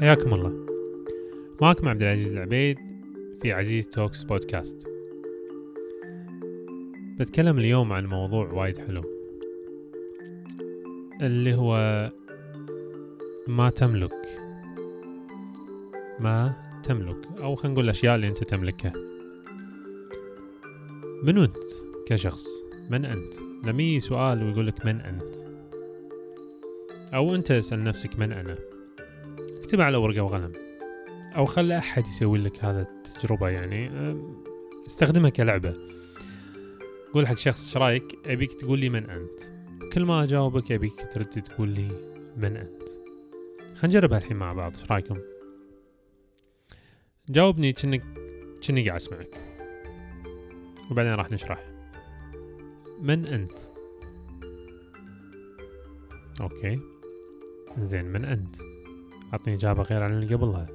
حياكم الله. معكم عبد العزيز العبيد في عزيز توكس بودكاست. بتكلم اليوم عن موضوع وايد حلو. اللي هو ما تملك. ما تملك. أو خلينا نقول الأشياء اللي أنت تملكها. من أنت كشخص؟ من أنت؟ لما يجي سؤال ويقول لك من أنت؟ أو أنت اسال نفسك من أنا؟ اكتبها على ورقة وقلم. أو خلي أحد يسوي لك هذا التجربة يعني. استخدمها كلعبة. قول حق شخص إيش رأيك؟ أبيك تقول لي من أنت. كل ما أجاوبك أبيك ترد تقول لي من أنت. خلينا نجربها الحين مع بعض. إيش رأيكم؟ جاوبني كأنك كأني قاعد أسمعك. وبعدين راح نشرح. من أنت؟ أوكي. زين من أنت؟ أعطني إجابة غير عن اللي قبلها.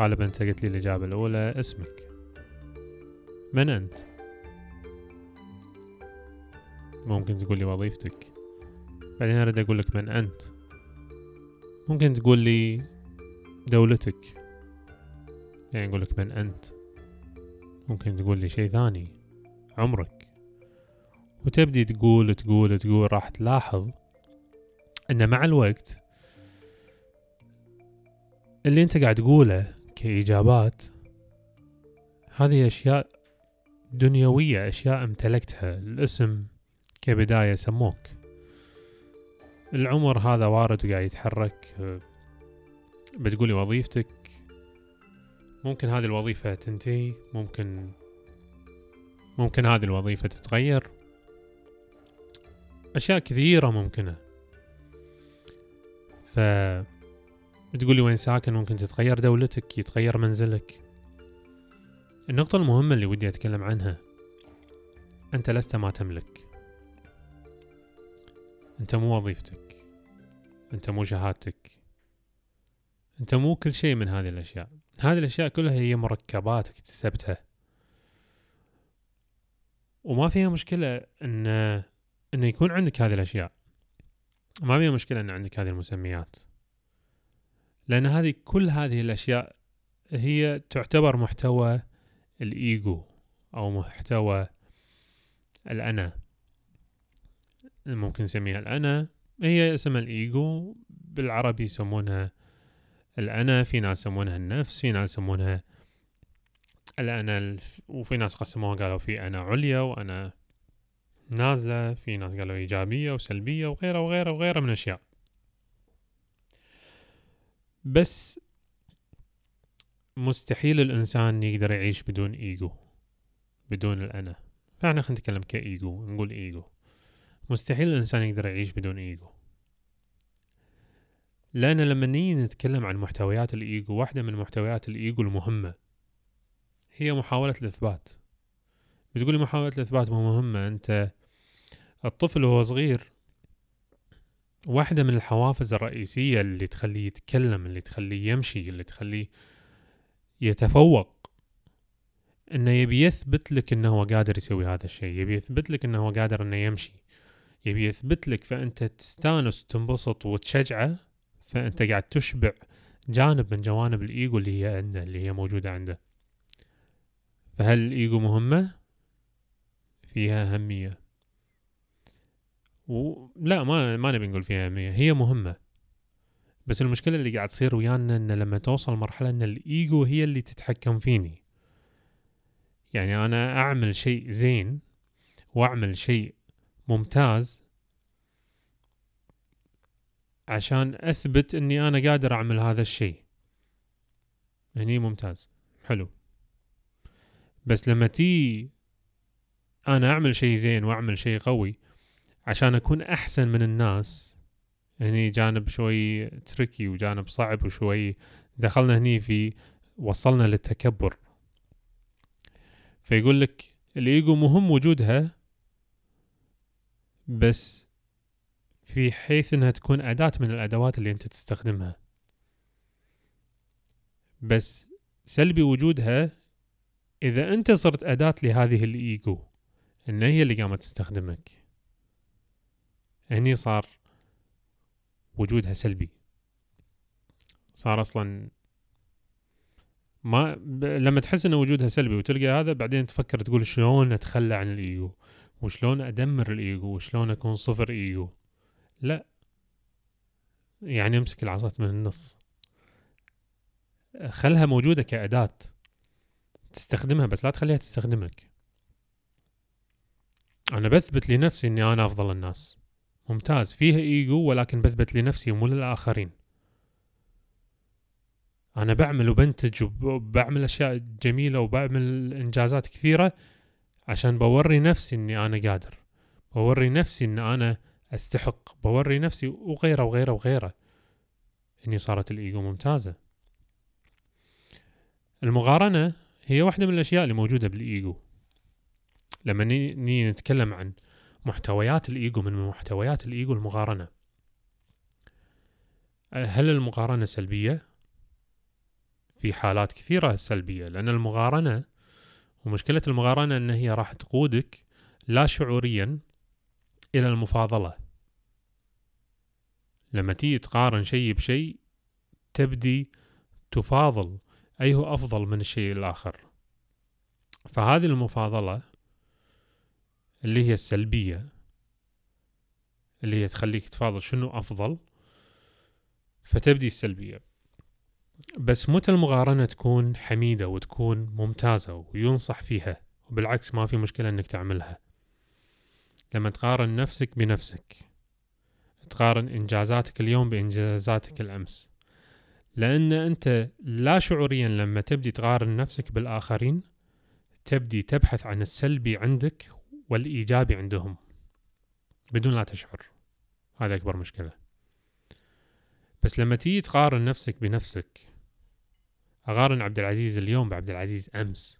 غالبا انت قلت لي الإجابة الأولى اسمك. من أنت؟ ممكن تقول لي وظيفتك. بعدين أريد أقول لك من أنت. ممكن تقول لي دولتك. يعني أقول لك من أنت. ممكن تقول لي شيء ثاني عمرك. وتبدي تقول تقول تقول راح تلاحظ إن مع الوقت اللي أنت قاعد تقوله كإجابات هذه أشياء دنيوية أشياء امتلكتها الاسم كبداية سموك. العمر هذا وارد وقاعد يتحرك بتقولي وظيفتك ممكن هذه الوظيفة تنتهي ممكن ممكن هذه الوظيفة تتغير. أشياء كثيرة ممكنة. ف بتقولي وين ساكن ممكن تتغير دولتك يتغير منزلك. النقطة المهمة اللي ودي أتكلم عنها أنت لست ما تملك. أنت مو وظيفتك. أنت مو شهادتك أنت مو كل شيء من هذه الأشياء. هذه الأشياء كلها هي مركبات اكتسبتها وما فيها مشكلة أن أن يكون عندك هذه الأشياء. ما فيها مشكلة أن عندك هذه المسميات. لأن هذه كل هذه الأشياء هي تعتبر محتوى الإيجو أو محتوى الأنا. ممكن نسميها الأنا. هي اسمها الإيجو بالعربي يسمونها الأنا في ناس يسمونها النفس في ناس يسمونها الأنا وفي ناس قسموها قالوا في أنا عليا وأنا نازلة في ناس قالوا إيجابية وسلبية وغيرها وغيرها وغيرها من أشياء. بس مستحيل الإنسان يقدر يعيش بدون إيجو بدون الأنا. فاحنا خلينا نتكلم كإيجو نقول إيجو. مستحيل الإنسان يقدر يعيش بدون إيجو. لأن لما نيجي نتكلم عن محتويات الإيجو واحدة من محتويات الإيجو المهمة هي محاولة الإثبات. بتقولي محاولة الإثبات مو مهمة أنت الطفل وهو صغير واحدة من الحوافز الرئيسية اللي تخليه يتكلم اللي تخليه يمشي اللي تخليه يتفوق إنه يبي يثبت لك إنه هو قادر يسوي هذا الشيء يبي يثبت لك إنه هو قادر إنه يمشي يبي يثبت لك فأنت تستانس وتنبسط وتشجعه فأنت قاعد تشبع جانب من جوانب الإيجو اللي هي عنده اللي هي موجودة عنده فهل الإيجو مهمة؟ فيها أهمية. ولا ما ما نبي نقول فيها أهمية هي مهمة. بس المشكلة اللي قاعد تصير ويانا إن لما توصل مرحلة إن الإيجو هي اللي تتحكم فيني. يعني أنا أعمل شيء زين وأعمل شيء ممتاز عشان أثبت إني أنا قادر أعمل هذا الشيء. هني ممتاز حلو. بس لما تي أنا أعمل شيء زين وأعمل شيء قوي عشان أكون أحسن من الناس. هني جانب شوي تركي وجانب صعب وشوي. دخلنا هني في وصلنا للتكبر. فيقول لك الإيجو مهم وجودها بس في حيث إنها تكون أداة من الأدوات اللي أنت تستخدمها. بس سلبي وجودها إذا أنت صرت أداة لهذه الإيجو. إن هي اللي قامت تستخدمك. هني صار وجودها سلبي. صار أصلا ما ب... لما تحس إن وجودها سلبي وتلقى هذا بعدين تفكر تقول شلون أتخلى عن الإيجو؟ وشلون أدمر الإيجو؟ وشلون أكون صفر إيجو؟ لا. يعني أمسك العصات من النص. خلها موجودة كأداة. تستخدمها بس لا تخليها تستخدمك. أنا بثبت لنفسي إني أنا أفضل الناس. ممتاز. فيها إيجو ولكن بثبت لنفسي ومو للآخرين. أنا بعمل وبنتج وبعمل أشياء جميلة وبعمل إنجازات كثيرة عشان بوري نفسي إني أنا قادر. بوري نفسي إن أنا أستحق. بوري نفسي وغيره وغيره وغيره. إني صارت الإيجو ممتازة. المقارنة هي واحدة من الأشياء اللي موجودة بالإيجو. لما نيجي نتكلم عن محتويات الإيجو من محتويات الإيجو المقارنة. هل المقارنة سلبية؟ في حالات كثيرة سلبية لأن المقارنة ومشكلة المقارنة أن هي راح تقودك لا شعوريا إلى المفاضلة. لما تيجي تقارن شيء بشيء تبدي تفاضل أيه أفضل من الشيء الآخر. فهذه المفاضلة اللي هي السلبية اللي هي تخليك تفاضل شنو أفضل فتبدي السلبية. بس متى المقارنة تكون حميدة وتكون ممتازة وينصح فيها وبالعكس ما في مشكلة إنك تعملها. لما تقارن نفسك بنفسك تقارن إنجازاتك اليوم بإنجازاتك الأمس. لأن أنت لا شعوريا لما تبدي تقارن نفسك بالآخرين تبدي تبحث عن السلبي عندك والإيجابي عندهم بدون لا تشعر. هذا أكبر مشكلة. بس لما تيجي تقارن نفسك بنفسك أقارن عبد العزيز اليوم بعبد العزيز أمس.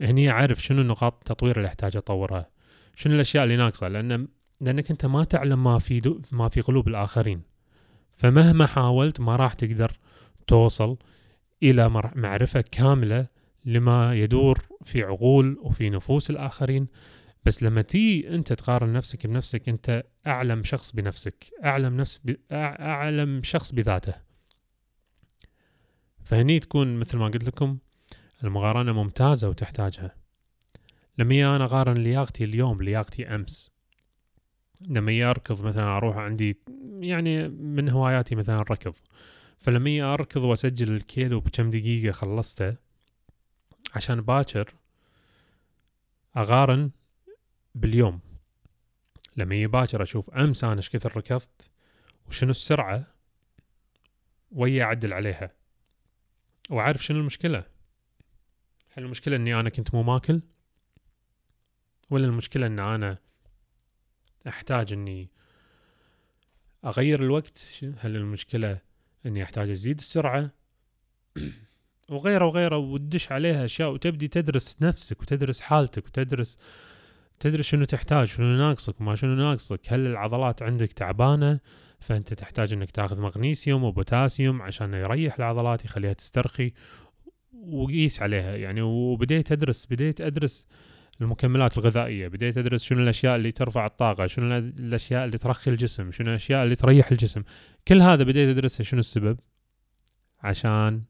هني أعرف شنو نقاط التطوير اللي احتاج اطورها شنو الأشياء اللي ناقصة لأن لأنك أنت ما تعلم ما في دو ما في قلوب الآخرين. فمهما حاولت ما راح تقدر توصل إلى معرفة كاملة لما يدور في عقول وفي نفوس الآخرين بس لما تي أنت تقارن نفسك بنفسك أنت أعلم شخص بنفسك أعلم نفس ب... أعلم شخص بذاته. فهني تكون مثل ما قلت لكم المقارنة ممتازة وتحتاجها. لما أنا أقارن لياقتي اليوم لياقتي أمس لما أركض مثلا أروح عندي يعني من هواياتي مثلا الركض فلما أركض وأسجل الكيلو بكم دقيقة خلصته عشان باكر اقارن باليوم. لما يجي باكر أشوف أمس أنا إيش كثر ركضت وشنو السرعة ويا اعدل عليها. وأعرف شنو المشكلة. هل المشكلة إني أنا كنت مو ماكل؟ ولا المشكلة إن أنا أحتاج إني أغير الوقت؟ هل المشكلة إني أحتاج أزيد السرعة؟ وغيره وغيره وتدش عليها أشياء وتبدي تدرس نفسك وتدرس حالتك وتدرس تدري شنو تحتاج شنو ناقصك وما شنو ناقصك. هل العضلات عندك تعبانة؟ فأنت تحتاج أنك تاخذ مغنيسيوم وبوتاسيوم عشان يريح العضلات يخليها تسترخي وقيس عليها. يعني وبديت أدرس بديت أدرس المكملات الغذائية بديت أدرس شنو الأشياء اللي ترفع الطاقة شنو الأشياء اللي ترخي الجسم شنو الأشياء اللي تريح الجسم. كل هذا بديت أدرسها شنو السبب؟ عشان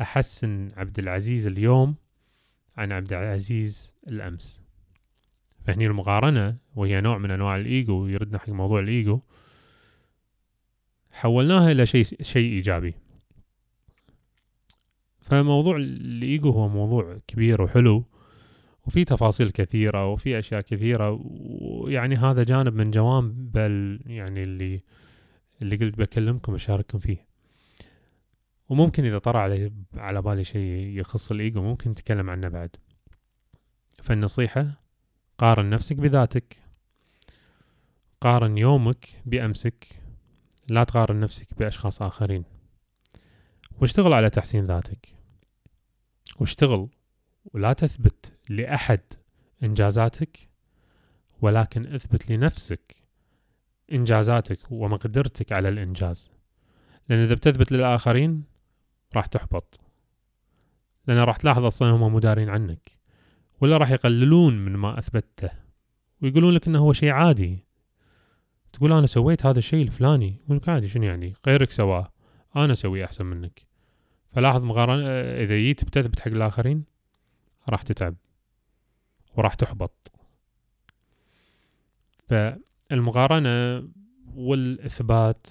أحسن عبد العزيز اليوم عن عبد العزيز الأمس. فهني المقارنة وهي نوع من أنواع الإيجو يردنا حق موضوع الإيجو. حولناها إلى شيء شيء إيجابي. فموضوع الإيجو هو موضوع كبير وحلو وفي تفاصيل كثيرة وفي أشياء كثيرة ويعني هذا جانب من جوانب يعني اللي اللي قلت بكلمكم أشارككم فيه. وممكن إذا طرأ علي على بالي شيء يخص الإيجو ممكن نتكلم عنه بعد. فالنصيحة قارن نفسك بذاتك. قارن يومك بأمسك. لا تقارن نفسك بأشخاص آخرين. واشتغل على تحسين ذاتك. واشتغل ولا تثبت لأحد إنجازاتك ولكن اثبت لنفسك إنجازاتك ومقدرتك على الإنجاز. لأن إذا بتثبت للآخرين راح تحبط. لأن راح تلاحظ أصلا هم مدارين عنك. ولا راح يقللون من ما أثبته. ويقولون لك إنه هو شيء عادي. تقول أنا سويت هذا الشيء الفلاني. يقول لك عادي شنو يعني؟ غيرك سواه. أنا أسويه أحسن منك. فلاحظ مقارنة إذا جيت بتثبت حق الآخرين راح تتعب. وراح تحبط. فالمقارنة والإثبات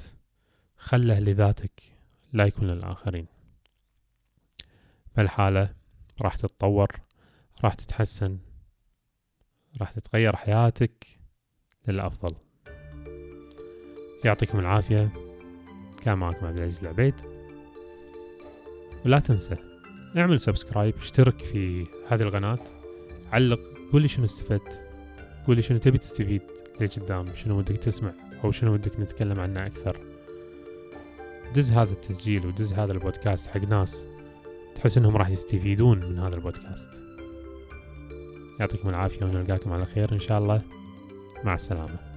خله لذاتك لا يكون للآخرين. فالحالة راح تتطور راح تتحسن راح تتغير حياتك للأفضل. يعطيكم العافية. كان معكم عبد العزيز العبيد. ولا تنسى اعمل subscribe اشترك في هذه القناة. علق قول لي شنو استفدت قول لي شنو تبي تستفيد لقدام شنو ودك تسمع أو شنو ودك نتكلم عنه أكثر. دز هذا التسجيل ودز هذا البودكاست حق ناس تحس إنهم راح يستفيدون من هذا البودكاست. يعطيكم العافية ونلقاكم على خير إن شاء الله. مع السلامة.